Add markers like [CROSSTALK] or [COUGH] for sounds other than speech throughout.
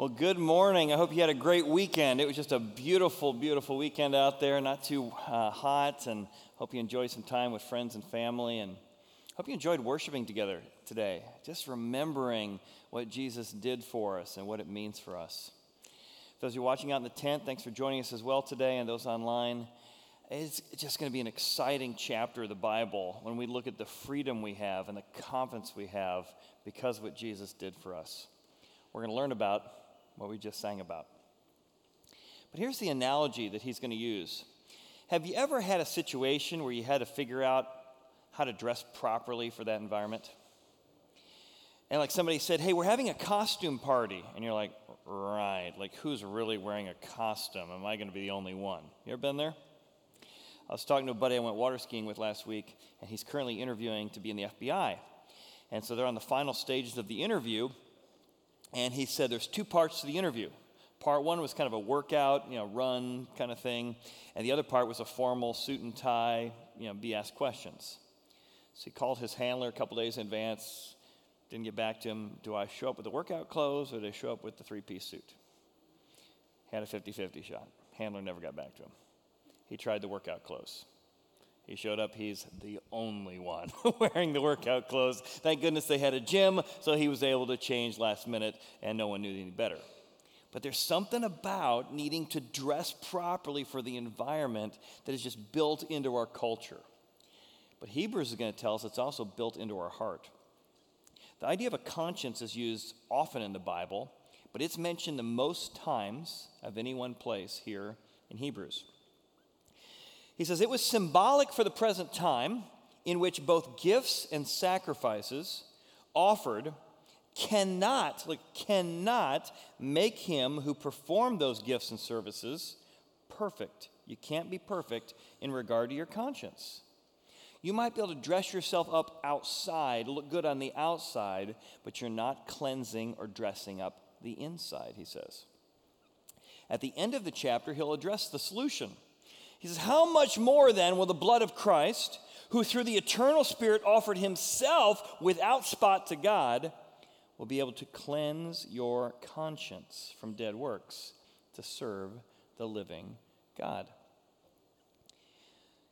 Well, good morning. I hope you had a great weekend. It was just a beautiful, beautiful weekend out there, not too uh, hot, and hope you enjoyed some time with friends and family, and hope you enjoyed worshiping together today. Just remembering what Jesus did for us and what it means for us. For those of you watching out in the tent, thanks for joining us as well today, and those online. It's just going to be an exciting chapter of the Bible when we look at the freedom we have and the confidence we have because of what Jesus did for us. We're going to learn about what we just sang about. But here's the analogy that he's going to use. Have you ever had a situation where you had to figure out how to dress properly for that environment? And like somebody said, hey, we're having a costume party. And you're like, right, like who's really wearing a costume? Am I going to be the only one? You ever been there? I was talking to a buddy I went water skiing with last week, and he's currently interviewing to be in the FBI. And so they're on the final stages of the interview, and he said there's two parts to the interview. Part one was kind of a workout, you know, run kind of thing, and the other part was a formal suit and tie, you know, be asked questions. So he called his handler a couple days in advance, didn't get back to him. Do I show up with the workout clothes or do I show up with the three piece suit? Had a 50 50 shot. Handler never got back to him. He tried the workout clothes. He showed up, he's the only one [LAUGHS] wearing the workout clothes. Thank goodness they had a gym, so he was able to change last minute, and no one knew any better. But there's something about needing to dress properly for the environment that is just built into our culture. But Hebrews is going to tell us it's also built into our heart. The idea of a conscience is used often in the Bible, but it's mentioned the most times of any one place here in Hebrews. He says, It was symbolic for the present time in which both gifts and sacrifices offered cannot, like, cannot make him who performed those gifts and services perfect. You can't be perfect in regard to your conscience. You might be able to dress yourself up outside, look good on the outside, but you're not cleansing or dressing up the inside, he says. At the end of the chapter, he'll address the solution. He says, How much more then will the blood of Christ, who through the eternal Spirit offered himself without spot to God, will be able to cleanse your conscience from dead works to serve the living God?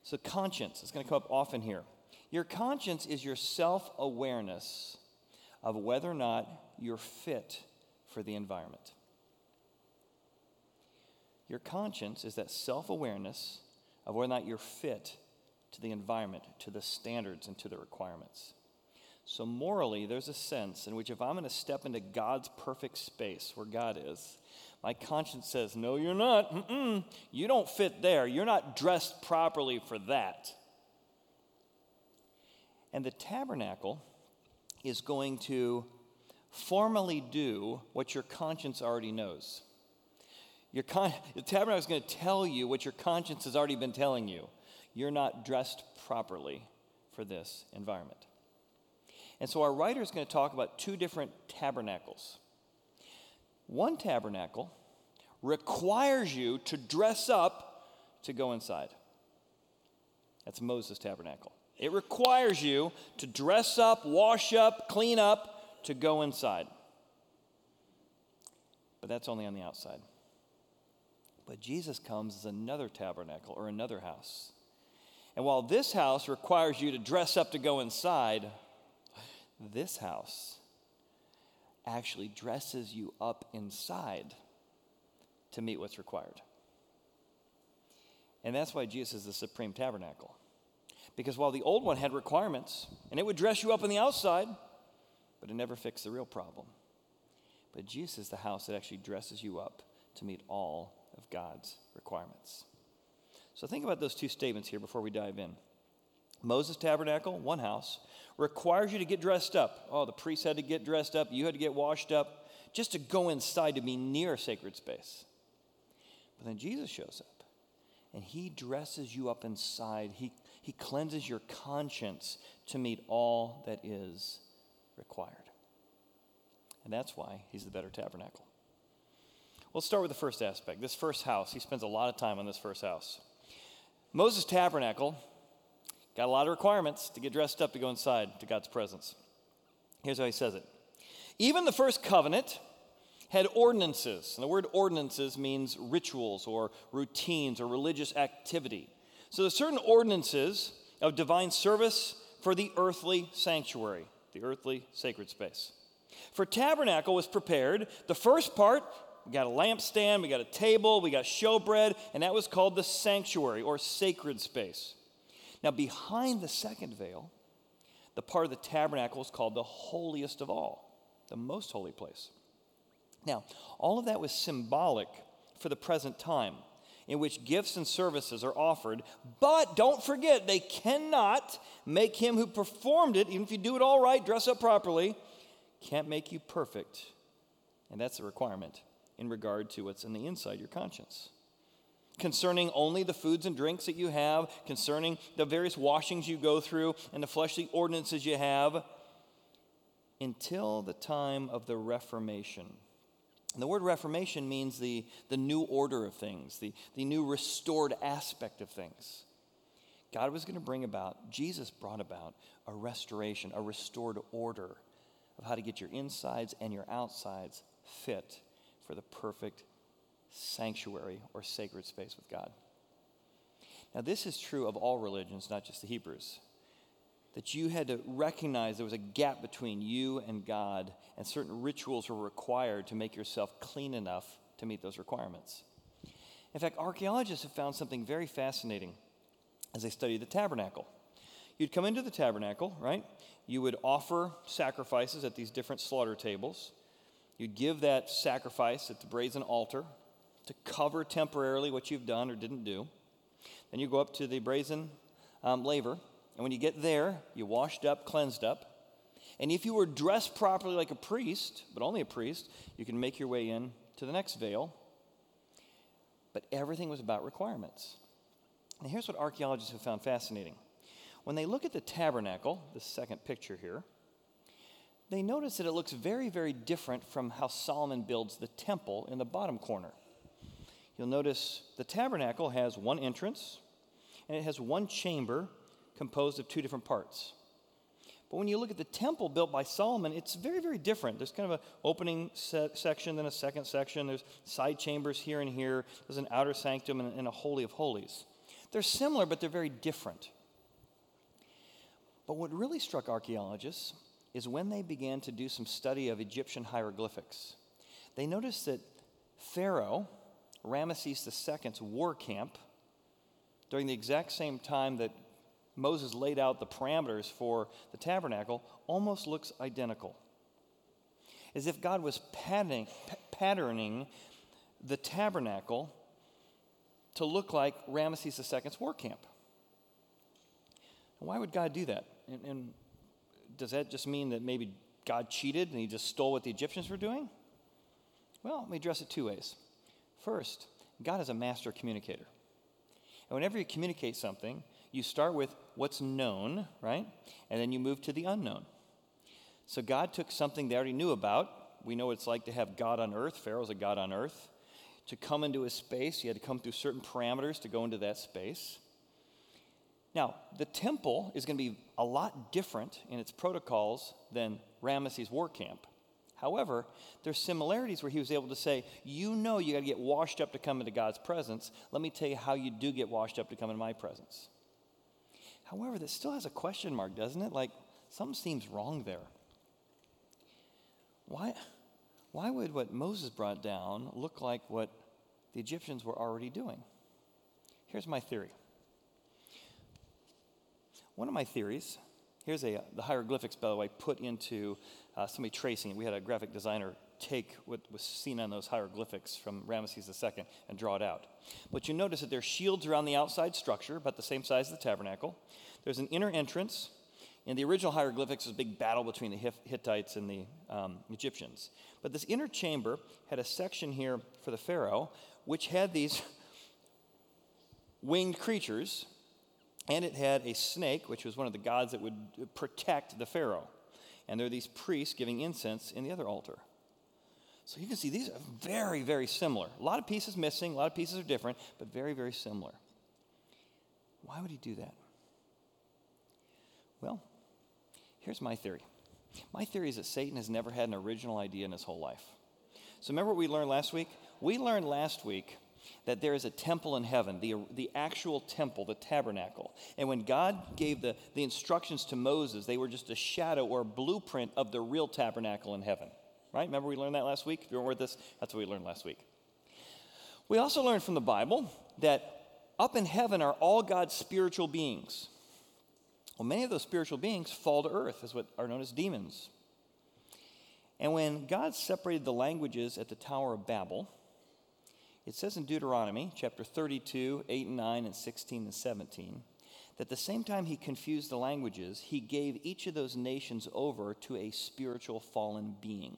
So, conscience is going to come up often here. Your conscience is your self awareness of whether or not you're fit for the environment. Your conscience is that self awareness of whether or not you're fit to the environment, to the standards, and to the requirements. So, morally, there's a sense in which if I'm going to step into God's perfect space where God is, my conscience says, No, you're not. Mm-mm. You don't fit there. You're not dressed properly for that. And the tabernacle is going to formally do what your conscience already knows. Your con- the tabernacle is going to tell you what your conscience has already been telling you. You're not dressed properly for this environment. And so our writer is going to talk about two different tabernacles. One tabernacle requires you to dress up to go inside. That's Moses' tabernacle. It requires you to dress up, wash up, clean up to go inside. But that's only on the outside. But Jesus comes as another tabernacle or another house. And while this house requires you to dress up to go inside, this house actually dresses you up inside to meet what's required. And that's why Jesus is the supreme tabernacle. Because while the old one had requirements, and it would dress you up on the outside, but it never fixed the real problem. But Jesus is the house that actually dresses you up to meet all of God's requirements. So think about those two statements here before we dive in. Moses' tabernacle, one house, requires you to get dressed up. Oh, the priest had to get dressed up, you had to get washed up just to go inside to be near a sacred space. But then Jesus shows up and he dresses you up inside. He, he cleanses your conscience to meet all that is required. And that's why he's the better tabernacle. Let's start with the first aspect. This first house, he spends a lot of time on this first house. Moses' tabernacle got a lot of requirements to get dressed up to go inside to God's presence. Here's how he says it Even the first covenant had ordinances. And the word ordinances means rituals or routines or religious activity. So there's certain ordinances of divine service for the earthly sanctuary, the earthly sacred space. For tabernacle was prepared. The first part, we got a lampstand, we got a table, we got showbread, and that was called the sanctuary or sacred space. Now, behind the second veil, the part of the tabernacle is called the holiest of all, the most holy place. Now, all of that was symbolic for the present time in which gifts and services are offered, but don't forget, they cannot make him who performed it, even if you do it all right, dress up properly, can't make you perfect. And that's the requirement in regard to what's in the inside your conscience. Concerning only the foods and drinks that you have, concerning the various washings you go through, and the fleshly ordinances you have, until the time of the Reformation. And the word Reformation means the, the new order of things, the, the new restored aspect of things. God was going to bring about, Jesus brought about a restoration, a restored order of how to get your insides and your outsides fit for the perfect sanctuary or sacred space with God. Now, this is true of all religions, not just the Hebrews. That you had to recognize there was a gap between you and God, and certain rituals were required to make yourself clean enough to meet those requirements. In fact, archaeologists have found something very fascinating as they study the tabernacle. You'd come into the tabernacle, right? You would offer sacrifices at these different slaughter tables. You'd give that sacrifice at the brazen altar to cover temporarily what you've done or didn't do. Then you go up to the brazen um, laver, and when you get there, you washed up, cleansed up. And if you were dressed properly like a priest, but only a priest, you can make your way in to the next veil. But everything was about requirements. And here's what archaeologists have found fascinating when they look at the tabernacle, the second picture here, they notice that it looks very, very different from how Solomon builds the temple in the bottom corner. You'll notice the tabernacle has one entrance and it has one chamber composed of two different parts. But when you look at the temple built by Solomon, it's very, very different. There's kind of an opening se- section, then a second section. There's side chambers here and here. There's an outer sanctum and, and a holy of holies. They're similar, but they're very different. But what really struck archaeologists is when they began to do some study of Egyptian hieroglyphics. They noticed that Pharaoh, Ramesses II's war camp, during the exact same time that Moses laid out the parameters for the tabernacle, almost looks identical. As if God was patterning, patterning the tabernacle to look like Ramesses II's war camp. Why would God do that? And, and does that just mean that maybe God cheated and he just stole what the Egyptians were doing? Well, let me address it two ways. First, God is a master communicator. And whenever you communicate something, you start with what's known, right? And then you move to the unknown. So God took something they already knew about. We know what it's like to have God on earth. Pharaoh's a God on earth. To come into his space, you had to come through certain parameters to go into that space. Now, the temple is going to be a lot different in its protocols than Ramesses' war camp. However, there's similarities where he was able to say, You know, you got to get washed up to come into God's presence. Let me tell you how you do get washed up to come into my presence. However, that still has a question mark, doesn't it? Like, something seems wrong there. Why, why would what Moses brought down look like what the Egyptians were already doing? Here's my theory one of my theories, here's a, the hieroglyphics, by the way, put into uh, somebody tracing it. We had a graphic designer take what was seen on those hieroglyphics from Ramesses II and draw it out. But you notice that there's shields around the outside structure, about the same size as the tabernacle. There's an inner entrance. In the original hieroglyphics, was a big battle between the Hittites and the um, Egyptians. But this inner chamber had a section here for the Pharaoh, which had these [LAUGHS] winged creatures and it had a snake, which was one of the gods that would protect the Pharaoh. And there are these priests giving incense in the other altar. So you can see these are very, very similar. A lot of pieces missing, a lot of pieces are different, but very, very similar. Why would he do that? Well, here's my theory. My theory is that Satan has never had an original idea in his whole life. So remember what we learned last week? We learned last week that there is a temple in heaven, the, the actual temple, the tabernacle. And when God gave the, the instructions to Moses, they were just a shadow or a blueprint of the real tabernacle in heaven. Right? Remember we learned that last week? If you remember this, that's what we learned last week. We also learned from the Bible that up in heaven are all God's spiritual beings. Well, many of those spiritual beings fall to earth, as what are known as demons. And when God separated the languages at the Tower of Babel, it says in Deuteronomy chapter 32, 8 and 9, and 16 and 17, that the same time he confused the languages, he gave each of those nations over to a spiritual fallen being.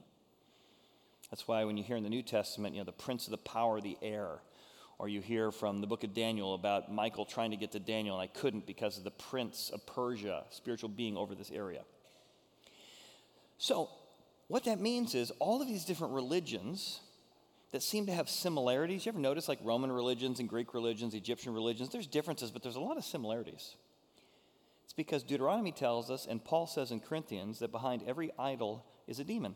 That's why when you hear in the New Testament, you know, the prince of the power of the air, or you hear from the book of Daniel about Michael trying to get to Daniel, and I couldn't because of the prince of Persia, spiritual being over this area. So, what that means is all of these different religions that seem to have similarities. You ever notice like Roman religions and Greek religions, Egyptian religions? There's differences, but there's a lot of similarities. It's because Deuteronomy tells us, and Paul says in Corinthians, that behind every idol is a demon.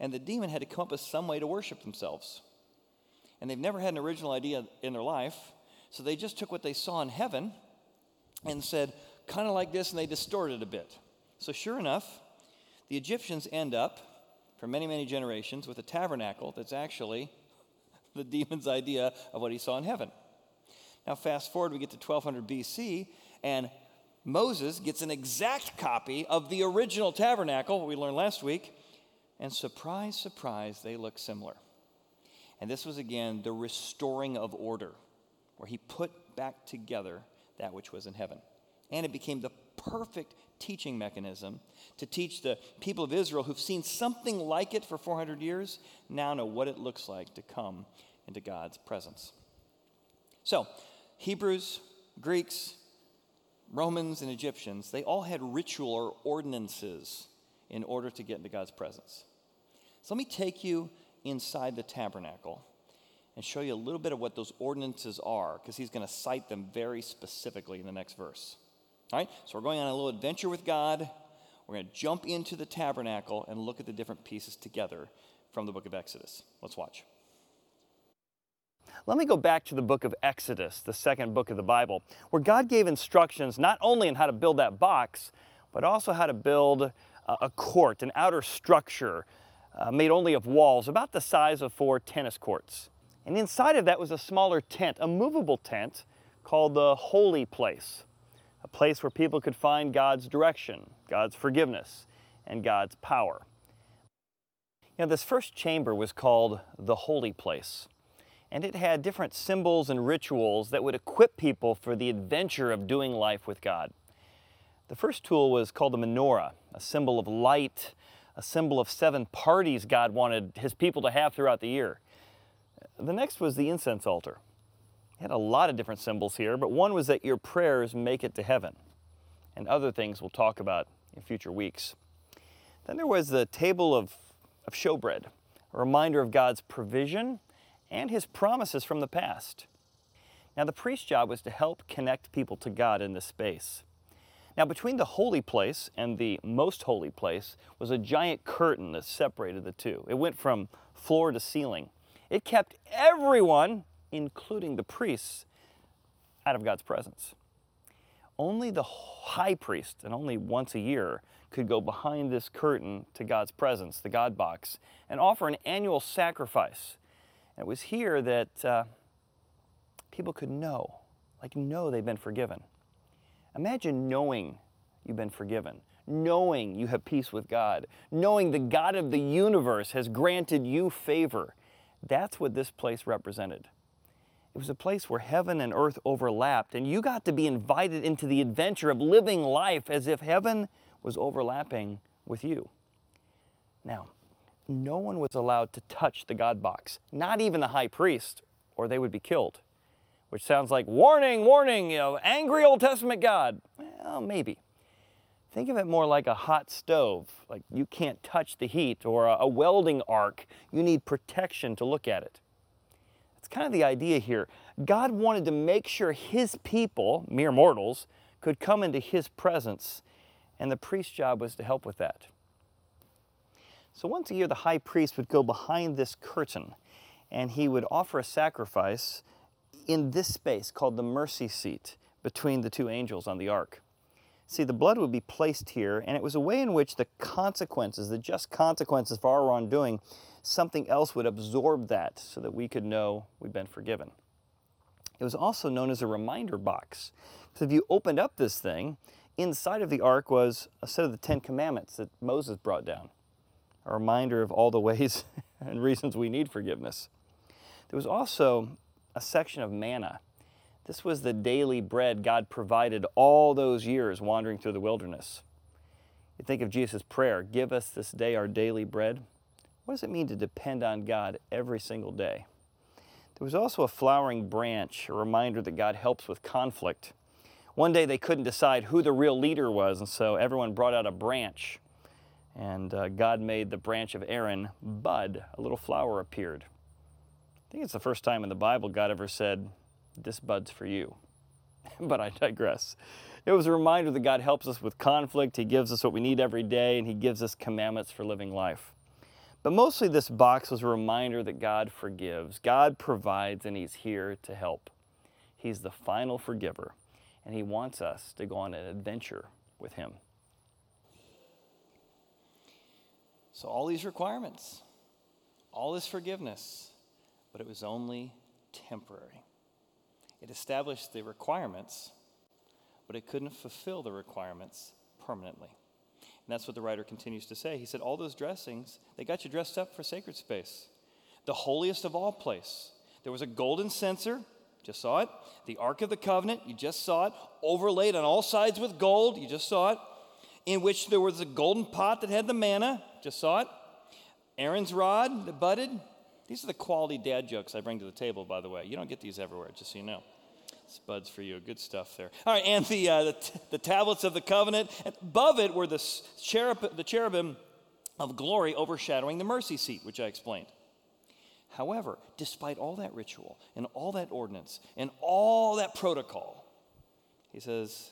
And the demon had to come up with some way to worship themselves. And they've never had an original idea in their life, so they just took what they saw in heaven and said, kind of like this, and they distorted it a bit. So, sure enough, the Egyptians end up, for many, many generations, with a tabernacle that's actually [LAUGHS] the demon's idea of what he saw in heaven. Now, fast forward, we get to 1200 BC, and Moses gets an exact copy of the original tabernacle, we learned last week, and surprise, surprise, they look similar. And this was again the restoring of order, where he put back together that which was in heaven. And it became the perfect teaching mechanism to teach the people of Israel who've seen something like it for 400 years now know what it looks like to come into God's presence. So, Hebrews, Greeks, Romans, and Egyptians, they all had ritual or ordinances in order to get into God's presence. So, let me take you inside the tabernacle and show you a little bit of what those ordinances are, because he's going to cite them very specifically in the next verse. All right, so we're going on a little adventure with God. We're going to jump into the tabernacle and look at the different pieces together from the book of Exodus. Let's watch. Let me go back to the book of Exodus, the second book of the Bible, where God gave instructions not only on how to build that box, but also how to build a court, an outer structure uh, made only of walls, about the size of four tennis courts. And inside of that was a smaller tent, a movable tent called the Holy Place, a place where people could find God's direction, God's forgiveness, and God's power. Know, this first chamber was called the Holy Place, and it had different symbols and rituals that would equip people for the adventure of doing life with God. The first tool was called the menorah, a symbol of light a symbol of seven parties God wanted his people to have throughout the year. The next was the incense altar. It had a lot of different symbols here, but one was that your prayers make it to heaven, and other things we'll talk about in future weeks. Then there was the table of, of showbread, a reminder of God's provision and his promises from the past. Now, the priest's job was to help connect people to God in this space. Now, between the holy place and the most holy place was a giant curtain that separated the two. It went from floor to ceiling. It kept everyone, including the priests, out of God's presence. Only the high priest, and only once a year, could go behind this curtain to God's presence, the God box, and offer an annual sacrifice. And it was here that uh, people could know, like know they've been forgiven. Imagine knowing you've been forgiven, knowing you have peace with God, knowing the God of the universe has granted you favor. That's what this place represented. It was a place where heaven and earth overlapped, and you got to be invited into the adventure of living life as if heaven was overlapping with you. Now, no one was allowed to touch the God box, not even the high priest, or they would be killed which sounds like warning, warning, you know, angry Old Testament God. Well, maybe. Think of it more like a hot stove, like you can't touch the heat, or a, a welding arc. You need protection to look at it. That's kind of the idea here. God wanted to make sure His people, mere mortals, could come into His presence, and the priest's job was to help with that. So once a year, the high priest would go behind this curtain and he would offer a sacrifice in this space called the mercy seat between the two angels on the ark. See, the blood would be placed here, and it was a way in which the consequences, the just consequences for our wrongdoing, something else would absorb that so that we could know we've been forgiven. It was also known as a reminder box. So if you opened up this thing, inside of the ark was a set of the Ten Commandments that Moses brought down, a reminder of all the ways [LAUGHS] and reasons we need forgiveness. There was also a section of manna this was the daily bread God provided all those years wandering through the wilderness. You think of Jesus' prayer Give us this day our daily bread. What does it mean to depend on God every single day? There was also a flowering branch, a reminder that God helps with conflict. One day they couldn't decide who the real leader was, and so everyone brought out a branch. And uh, God made the branch of Aaron bud. A little flower appeared. I think it's the first time in the Bible God ever said, this bud's for you. [LAUGHS] but I digress. It was a reminder that God helps us with conflict. He gives us what we need every day, and He gives us commandments for living life. But mostly, this box was a reminder that God forgives, God provides, and He's here to help. He's the final forgiver, and He wants us to go on an adventure with Him. So, all these requirements, all this forgiveness, but it was only temporary. It established the requirements, but it couldn't fulfill the requirements permanently. And that's what the writer continues to say. He said, All those dressings, they got you dressed up for sacred space. The holiest of all place. There was a golden censer, just saw it. The Ark of the Covenant, you just saw it. Overlaid on all sides with gold, you just saw it. In which there was a golden pot that had the manna, just saw it. Aaron's rod that budded, these are the quality dad jokes I bring to the table, by the way. You don't get these everywhere, just so you know. Spuds for you. Good stuff there. All right, and the, uh, the, the, tablets of the covenant. Above it were the, cherub, the cherubim of glory overshadowing the mercy seat, which I explained. However, despite all that ritual and all that ordinance and all that protocol, he says,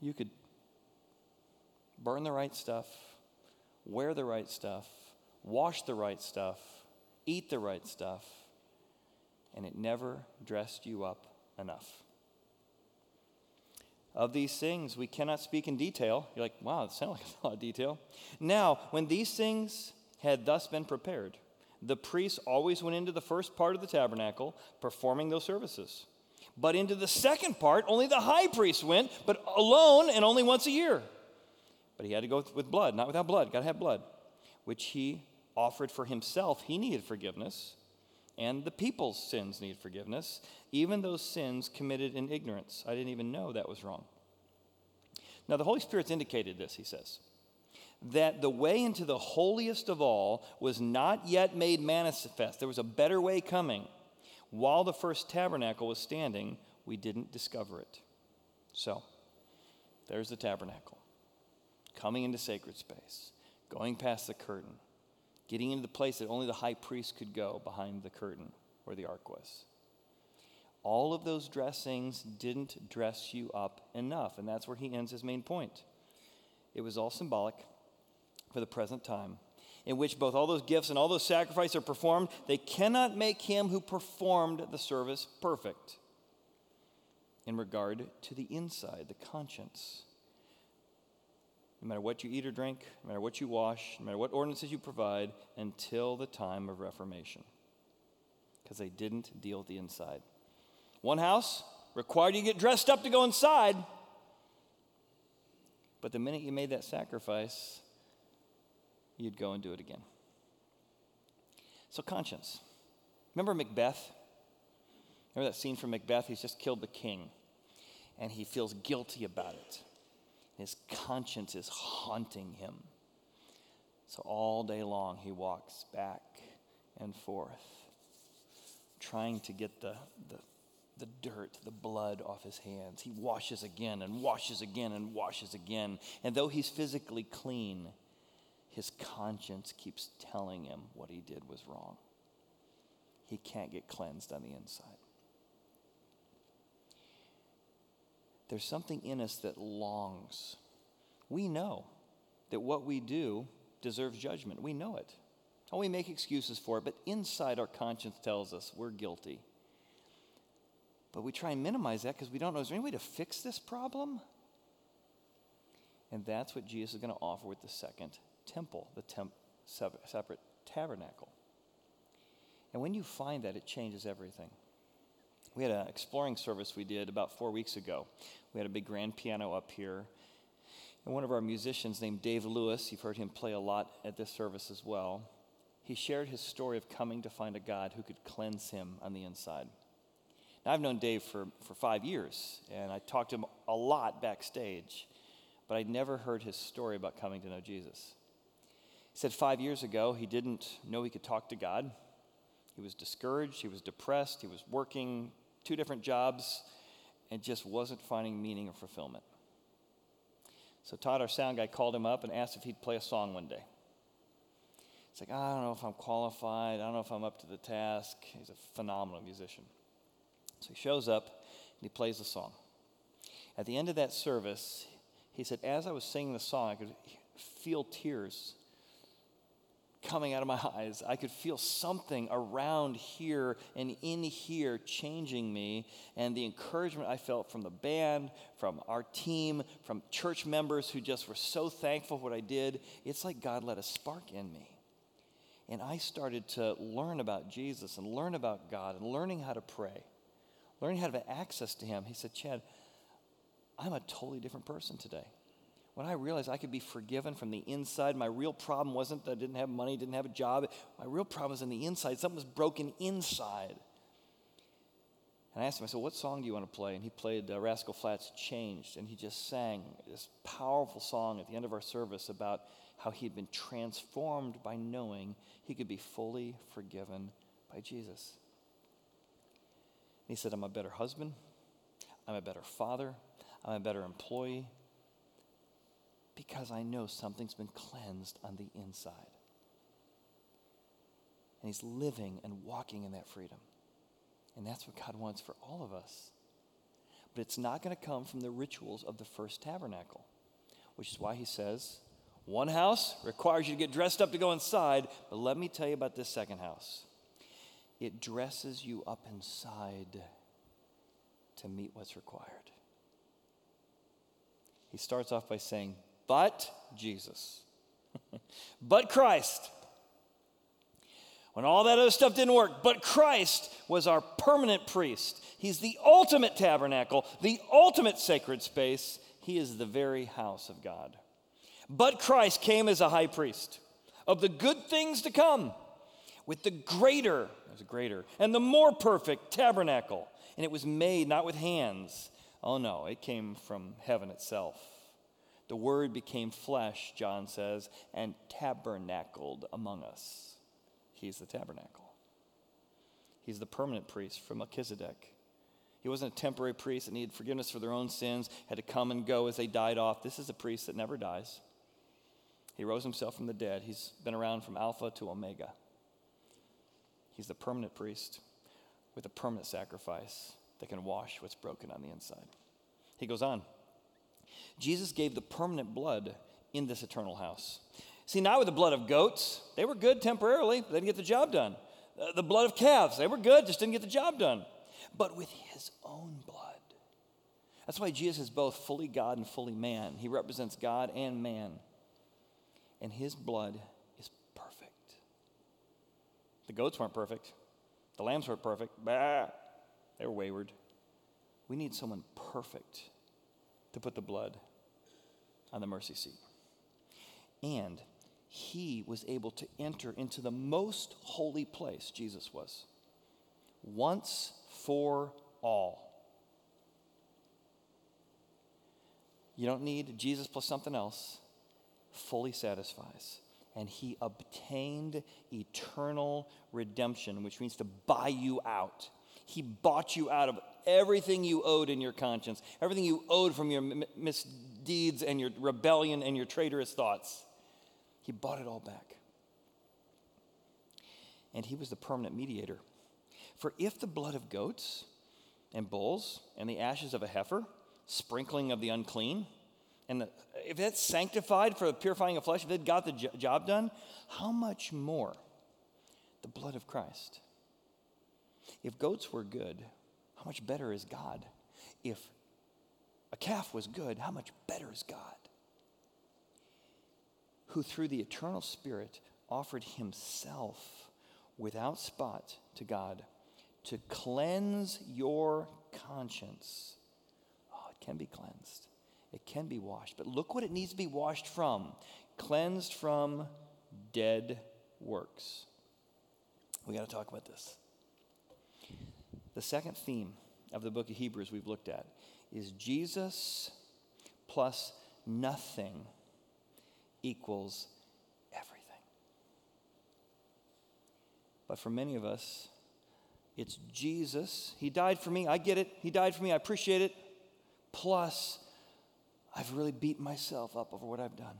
you could burn the right stuff, wear the right stuff, wash the right stuff, eat the right stuff, and it never dressed you up enough. Of these things, we cannot speak in detail. You're like, wow, it sounds [LAUGHS] like a lot of detail. Now, when these things had thus been prepared, the priests always went into the first part of the tabernacle, performing those services. But into the second part, only the high priest went, but alone and only once a year. But he had to go with blood, not without blood. Got to have blood, which he offered for himself, he needed forgiveness, and the people's sins need forgiveness, even those sins committed in ignorance. I didn't even know that was wrong. Now, the Holy Spirit's indicated this, he says, that the way into the holiest of all was not yet made manifest. There was a better way coming. While the first tabernacle was standing, we didn't discover it. So, there's the tabernacle, coming into sacred space, going past the curtain getting into the place that only the high priest could go behind the curtain where the ark was. All of those dressings didn't dress you up enough, and that's where he ends his main point. It was all symbolic for the present time, in which both all those gifts and all those sacrifices are performed. They cannot make him who performed the service perfect in regard to the inside, the conscience no matter what you eat or drink, no matter what you wash, no matter what ordinances you provide, until the time of Reformation. Because they didn't deal with the inside. One house required you to get dressed up to go inside. But the minute you made that sacrifice, you'd go and do it again. So, conscience. Remember Macbeth? Remember that scene from Macbeth? He's just killed the king, and he feels guilty about it. His conscience is haunting him. So all day long he walks back and forth, trying to get the, the, the dirt, the blood off his hands. He washes again and washes again and washes again. And though he's physically clean, his conscience keeps telling him what he did was wrong. He can't get cleansed on the inside. There's something in us that longs. We know that what we do deserves judgment. We know it. And we make excuses for it, but inside our conscience tells us we're guilty. But we try and minimize that because we don't know is there any way to fix this problem? And that's what Jesus is going to offer with the second temple, the temp- separate tabernacle. And when you find that, it changes everything. We had an exploring service we did about four weeks ago. We had a big grand piano up here. And one of our musicians named Dave Lewis, you've heard him play a lot at this service as well, he shared his story of coming to find a God who could cleanse him on the inside. Now, I've known Dave for, for five years, and I talked to him a lot backstage, but I'd never heard his story about coming to know Jesus. He said five years ago, he didn't know he could talk to God. He was discouraged, he was depressed, he was working two different jobs, and just wasn't finding meaning or fulfillment. So Todd, our sound guy, called him up and asked if he'd play a song one day. He's like, I don't know if I'm qualified. I don't know if I'm up to the task. He's a phenomenal musician. So he shows up and he plays the song. At the end of that service, he said, As I was singing the song, I could feel tears coming out of my eyes. I could feel something around here and in here changing me. And the encouragement I felt from the band, from our team, from church members who just were so thankful for what I did, it's like God let a spark in me. And I started to learn about Jesus and learn about God and learning how to pray, learning how to have access to Him. He said, Chad, I'm a totally different person today when I realized I could be forgiven from the inside, my real problem wasn't that I didn't have money, didn't have a job. My real problem was on the inside. Something was broken inside. And I asked him, I said, What song do you want to play? And he played uh, Rascal Flatts Changed. And he just sang this powerful song at the end of our service about how he'd been transformed by knowing he could be fully forgiven by Jesus. And he said, I'm a better husband. I'm a better father. I'm a better employee because I know something's been cleansed on the inside. And he's living and walking in that freedom. And that's what God wants for all of us. But it's not going to come from the rituals of the first tabernacle, which is why he says, one house requires you to get dressed up to go inside, but let me tell you about this second house. It dresses you up inside to meet what's required. He starts off by saying, but Jesus, [LAUGHS] but Christ. When all that other stuff didn't work, but Christ was our permanent priest. He's the ultimate tabernacle, the ultimate sacred space. He is the very house of God. But Christ came as a high priest of the good things to come with the greater, there's greater, and the more perfect tabernacle. And it was made not with hands. Oh no, it came from heaven itself. The Word became flesh, John says, and tabernacled among us. He's the tabernacle. He's the permanent priest from Melchizedek. He wasn't a temporary priest that needed forgiveness for their own sins, had to come and go as they died off. This is a priest that never dies. He rose himself from the dead. He's been around from Alpha to Omega. He's the permanent priest with a permanent sacrifice that can wash what's broken on the inside. He goes on. Jesus gave the permanent blood in this eternal house. See, now with the blood of goats, they were good temporarily, they didn't get the job done. Uh, the blood of calves, they were good, just didn't get the job done. But with his own blood. That's why Jesus is both fully God and fully man. He represents God and man. And his blood is perfect. The goats weren't perfect, the lambs weren't perfect. Bah, they were wayward. We need someone perfect to put the blood on the mercy seat. And he was able to enter into the most holy place, Jesus was, once for all. You don't need Jesus plus something else, fully satisfies. And he obtained eternal redemption, which means to buy you out. He bought you out of everything you owed in your conscience, everything you owed from your misdeeds and your rebellion and your traitorous thoughts. He bought it all back. And he was the permanent mediator. For if the blood of goats and bulls and the ashes of a heifer, sprinkling of the unclean, and the, if that's sanctified for the purifying of flesh, if it got the job done, how much more the blood of Christ? If goats were good, how much better is God? If a calf was good, how much better is God? Who through the eternal Spirit offered himself without spot to God to cleanse your conscience. Oh, it can be cleansed, it can be washed. But look what it needs to be washed from cleansed from dead works. We got to talk about this. The second theme of the book of Hebrews we've looked at is Jesus plus nothing equals everything. But for many of us, it's Jesus. He died for me. I get it. He died for me. I appreciate it. Plus, I've really beaten myself up over what I've done.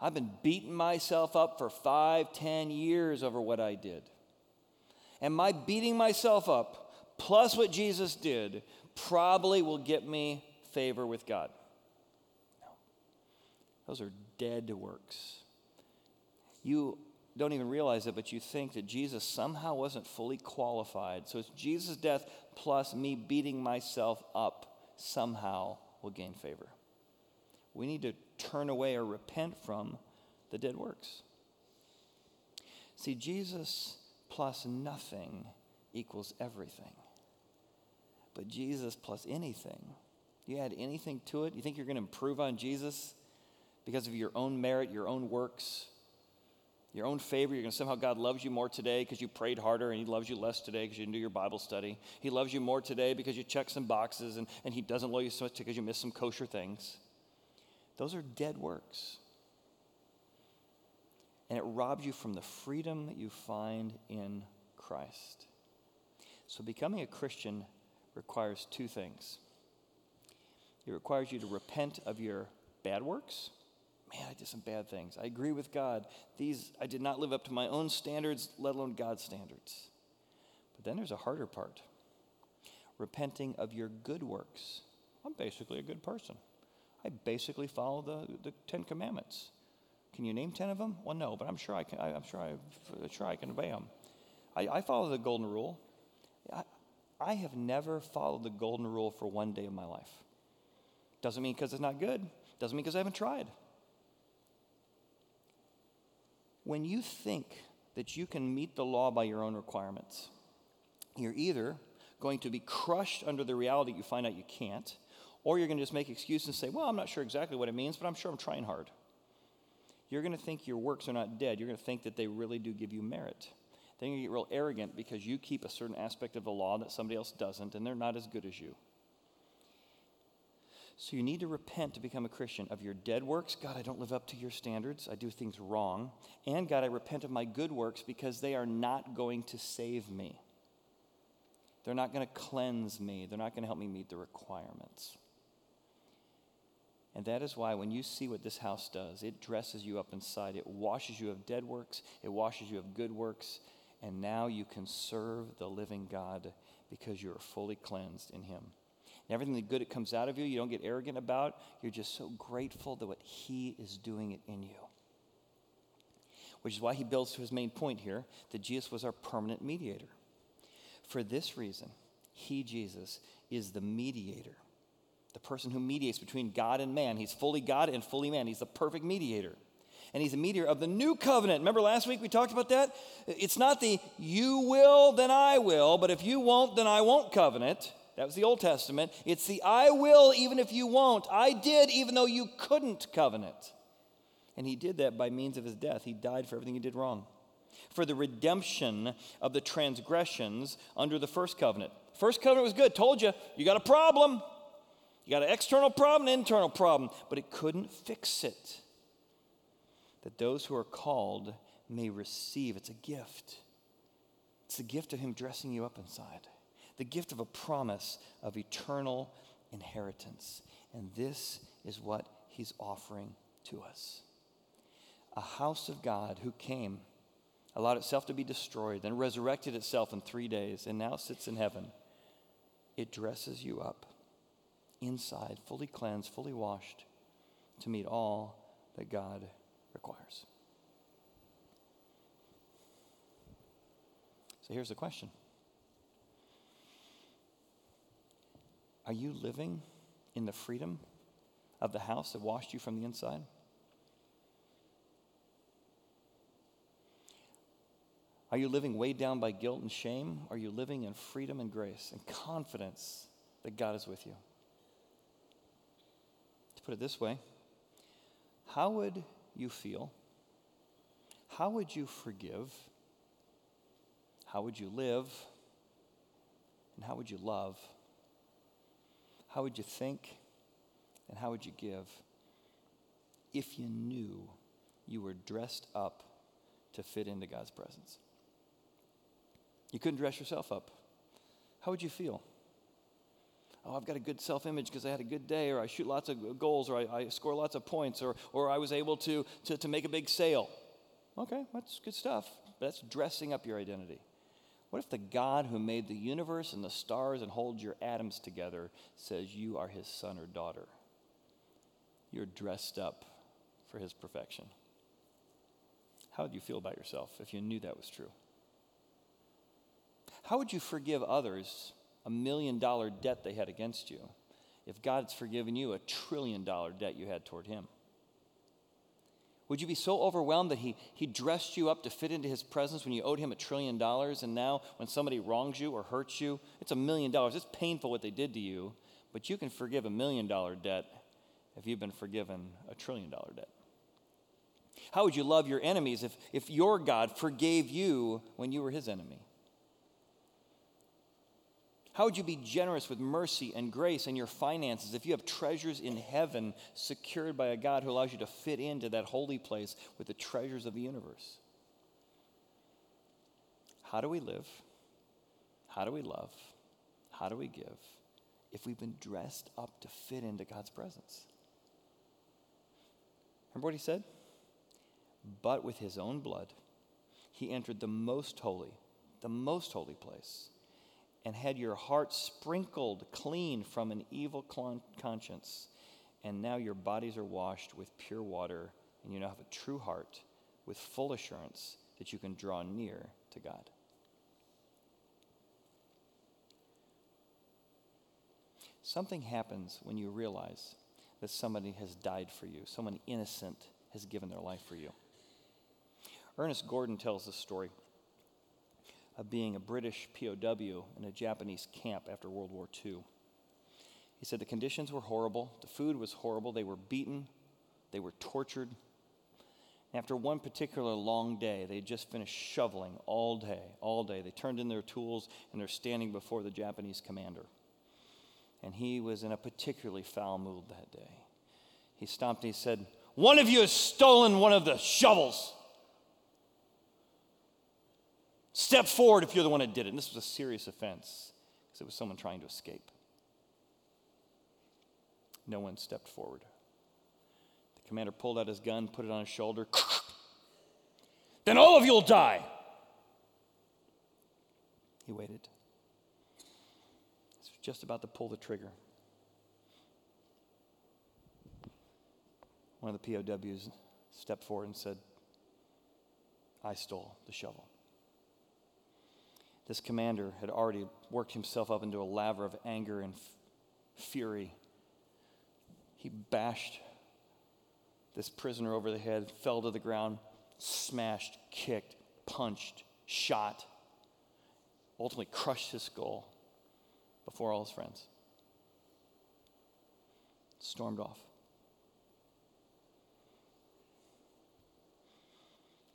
I've been beating myself up for five, ten years over what I did. And my beating myself up, plus what Jesus did, probably will get me favor with God. No. Those are dead works. You don't even realize it, but you think that Jesus somehow wasn't fully qualified. So it's Jesus' death plus me beating myself up somehow will gain favor. We need to turn away or repent from the dead works. See, Jesus plus nothing equals everything. But Jesus plus anything, you add anything to it, you think you're going to improve on Jesus because of your own merit, your own works, your own favor. You're going to somehow God loves you more today because you prayed harder, and He loves you less today because you didn't do your Bible study. He loves you more today because you checked some boxes, and, and He doesn't love you so much because you missed some kosher things. Those are dead works and it robs you from the freedom that you find in Christ. So, becoming a Christian requires two things it requires you to repent of your bad works. Man, I did some bad things. I agree with God. These, I did not live up to my own standards, let alone God's standards. But then there's a harder part repenting of your good works. I'm basically a good person. I basically follow the, the Ten Commandments. Can you name 10 of them? Well, no, but I'm sure I can, I, am sure I, sure I can obey them. I, I follow the golden rule. I, I have never followed the golden rule for one day of my life. Doesn't mean because it's not good, doesn't mean because I haven't tried. When you think that you can meet the law by your own requirements, you're either going to be crushed under the reality you find out you can't, or you're going to just make excuses and say, Well, I'm not sure exactly what it means, but I'm sure I'm trying hard you're going to think your works are not dead. You're going to think that they really do give you merit. Then you get real arrogant because you keep a certain aspect of the law that somebody else doesn't, and they're not as good as you. So you need to repent to become a Christian of your dead works. God, I don't live up to your standards. I do things wrong. And God, I repent of my good works because they are not going to save me. They're not going to cleanse me. They're not going to help me meet the requirements. And that is why when you see what this house does, it dresses you up inside. It washes you of dead works, it washes you of good works, and now you can serve the living God because you are fully cleansed in Him. And everything good that comes out of you, you don't get arrogant about. You're just so grateful that what He is doing it in you. Which is why he builds to his main point here that Jesus was our permanent mediator. For this reason, He, Jesus, is the mediator the person who mediates between God and man. He's fully God and fully man. He's the perfect mediator. And he's a mediator of the new covenant. Remember last week we talked about that? It's not the you will, then I will, but if you won't, then I won't covenant. That was the Old Testament. It's the I will, even if you won't. I did, even though you couldn't covenant. And he did that by means of his death. He died for everything he did wrong. For the redemption of the transgressions under the first covenant. First covenant was good. Told you, you got a problem. You got an external problem, an internal problem, but it couldn't fix it. That those who are called may receive. It's a gift. It's the gift of Him dressing you up inside, the gift of a promise of eternal inheritance. And this is what He's offering to us a house of God who came, allowed itself to be destroyed, then resurrected itself in three days, and now sits in heaven. It dresses you up inside, fully cleansed, fully washed, to meet all that God requires. So here's the question Are you living in the freedom of the house that washed you from the inside? Are you living weighed down by guilt and shame? Are you living in freedom and grace and confidence that God is with you? Put it this way, how would you feel? How would you forgive? How would you live? And how would you love? How would you think? And how would you give if you knew you were dressed up to fit into God's presence? You couldn't dress yourself up. How would you feel? Oh, I've got a good self image because I had a good day, or I shoot lots of goals, or I, I, score lots of points, or, or I was able to, to, to make a big sale. Okay, that's good stuff. But That's dressing up your identity. What if the God who made the universe and the stars and holds your atoms together says you are his son or daughter? You're dressed up for his perfection. How would you feel about yourself if you knew that was true? How would you forgive others a million dollar debt they had against you if God's forgiven you a trillion dollar debt you had toward Him? Would you be so overwhelmed that he, he dressed you up to fit into his presence when you owed him a trillion dollars, and now when somebody wrongs you or hurts you, it's a million dollars. It's painful what they did to you, but you can forgive a million dollar debt if you've been forgiven a trillion dollar debt. How would you love your enemies if, if your God forgave you when you were his enemy? How would you be generous with mercy and grace and your finances if you have treasures in heaven secured by a God who allows you to fit into that holy place with the treasures of the universe? How do we live? How do we love? How do we give if we've been dressed up to fit into God's presence? Remember what he said? But with his own blood, he entered the most holy, the most holy place and had your heart sprinkled clean from an evil conscience. And now your bodies are washed with pure water, and you now have a true heart with full assurance that you can draw near to God. Something happens when you realize that somebody has died for you, someone innocent has given their life for you. Ernest Gordon tells this story of being a British POW in a Japanese camp after World War II. He said the conditions were horrible, the food was horrible, they were beaten, they were tortured. After one particular long day, they had just finished shoveling all day, all day. They turned in their tools and they're standing before the Japanese commander. And he was in a particularly foul mood that day. He stomped and he said, One of you has stolen one of the shovels. Step forward if you're the one that did it. And this was a serious offense because it was someone trying to escape. No one stepped forward. The commander pulled out his gun, put it on his shoulder. [LAUGHS] then all of you will die. He waited. He was just about to pull the trigger. One of the POWs stepped forward and said, I stole the shovel. This commander had already worked himself up into a laver of anger and f- fury. He bashed this prisoner over the head, fell to the ground, smashed, kicked, punched, shot, ultimately crushed his skull before all his friends. Stormed off.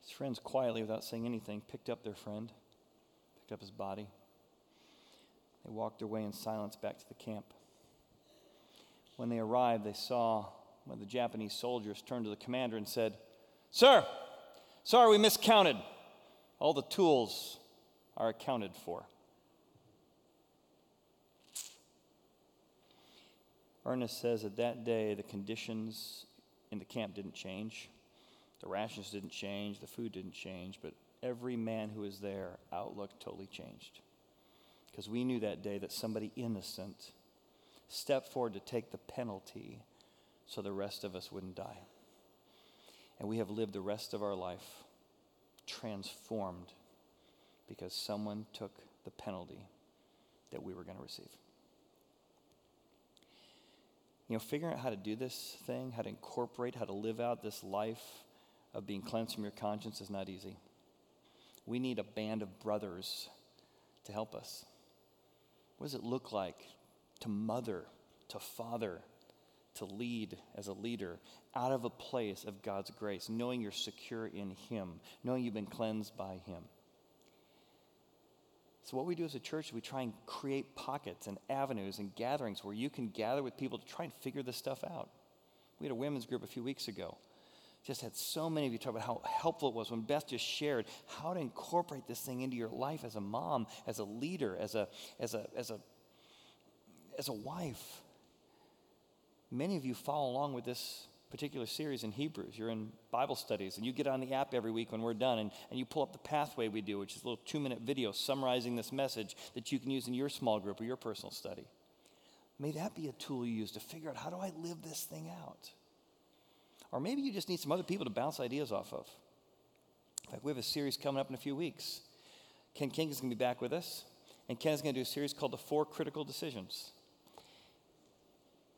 His friends quietly, without saying anything, picked up their friend up his body. They walked their way in silence back to the camp. When they arrived, they saw one of the Japanese soldiers turned to the commander and said, Sir, sorry we miscounted. All the tools are accounted for. Ernest says that that day the conditions in the camp didn't change. The rations didn't change, the food didn't change, but every man who was there, outlook totally changed. Because we knew that day that somebody innocent stepped forward to take the penalty so the rest of us wouldn't die. And we have lived the rest of our life transformed because someone took the penalty that we were going to receive. You know, figuring out how to do this thing, how to incorporate, how to live out this life of being cleansed from your conscience is not easy. We need a band of brothers to help us. What does it look like to mother, to father, to lead as a leader out of a place of God's grace, knowing you're secure in Him, knowing you've been cleansed by Him? So, what we do as a church is we try and create pockets and avenues and gatherings where you can gather with people to try and figure this stuff out. We had a women's group a few weeks ago. Just had so many of you talk about how helpful it was when Beth just shared how to incorporate this thing into your life as a mom, as a leader, as a, as a, as a, as a wife. Many of you follow along with this particular series in Hebrews. You're in Bible studies, and you get on the app every week when we're done, and, and you pull up the pathway we do, which is a little two minute video summarizing this message that you can use in your small group or your personal study. May that be a tool you use to figure out how do I live this thing out? Or maybe you just need some other people to bounce ideas off of. In fact, we have a series coming up in a few weeks. Ken King is going to be back with us, and Ken is going to do a series called The Four Critical Decisions.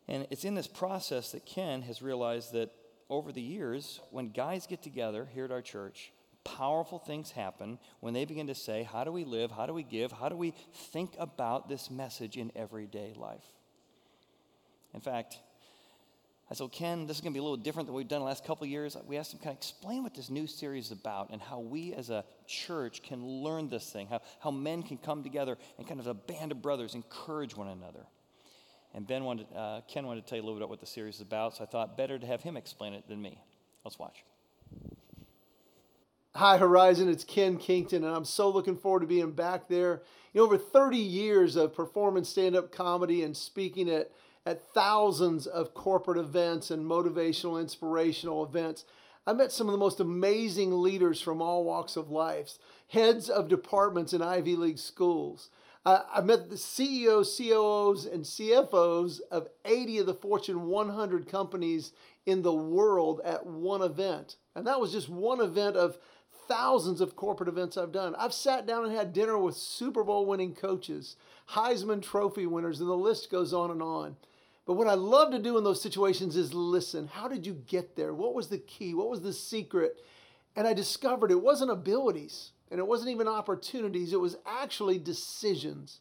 And it's in this process that Ken has realized that over the years, when guys get together here at our church, powerful things happen when they begin to say, How do we live? How do we give? How do we think about this message in everyday life? In fact, I said, Ken, this is going to be a little different than we've done the last couple years. We asked him, kind of explain what this new series is about and how we as a church can learn this thing, how, how men can come together and kind of a band of brothers encourage one another. And Ben wanted, uh, Ken wanted to tell you a little bit about what the series is about, so I thought better to have him explain it than me. Let's watch. Hi, Horizon. It's Ken Kington, and I'm so looking forward to being back there. You know, over 30 years of performing stand up comedy and speaking at, at thousands of corporate events and motivational, inspirational events. I met some of the most amazing leaders from all walks of life, heads of departments in Ivy League schools, I met the CEOs, COOs, and CFOs of 80 of the Fortune 100 companies in the world at one event. And that was just one event of thousands of corporate events I've done. I've sat down and had dinner with Super Bowl winning coaches, Heisman Trophy winners, and the list goes on and on. But what I love to do in those situations is listen. How did you get there? What was the key? What was the secret? And I discovered it wasn't abilities. And it wasn't even opportunities, it was actually decisions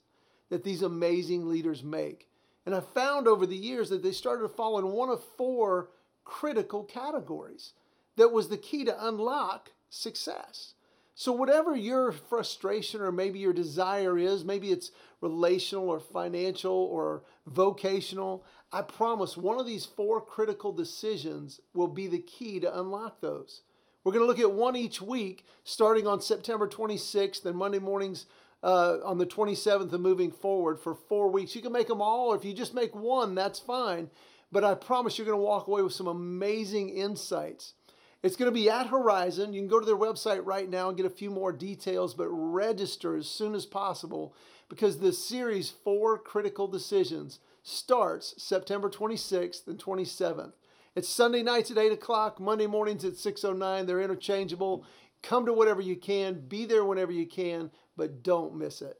that these amazing leaders make. And I found over the years that they started to fall in one of four critical categories that was the key to unlock success. So, whatever your frustration or maybe your desire is, maybe it's relational or financial or vocational, I promise one of these four critical decisions will be the key to unlock those. We're going to look at one each week, starting on September 26th and Monday mornings uh, on the 27th and moving forward for four weeks. You can make them all, or if you just make one, that's fine. But I promise you're going to walk away with some amazing insights. It's going to be at Horizon. You can go to their website right now and get a few more details, but register as soon as possible because the series, Four Critical Decisions, starts September 26th and 27th. It's Sunday nights at 8 o'clock, Monday mornings at 6.09. They're interchangeable. Come to whatever you can, be there whenever you can, but don't miss it.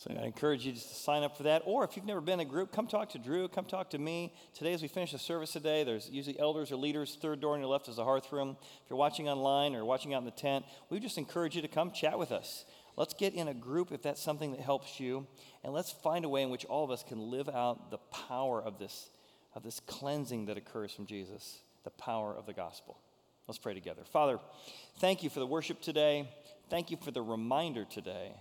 So I encourage you to sign up for that. Or if you've never been in a group, come talk to Drew, come talk to me. Today, as we finish the service today, there's usually elders or leaders. Third door on your left is the hearth room. If you're watching online or watching out in the tent, we just encourage you to come chat with us. Let's get in a group if that's something that helps you. And let's find a way in which all of us can live out the power of this of this cleansing that occurs from Jesus, the power of the gospel. Let's pray together. Father, thank you for the worship today. Thank you for the reminder today.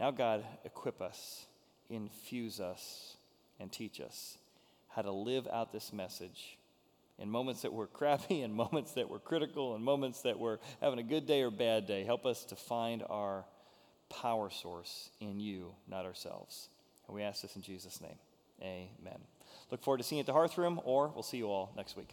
Now, God, equip us, infuse us, and teach us how to live out this message in moments that were [LAUGHS] crappy, in moments that were critical, in moments that were having a good day or bad day. Help us to find our power source in you, not ourselves. And we ask this in Jesus' name. Amen. Look forward to seeing you at the Hearth Room, or we'll see you all next week.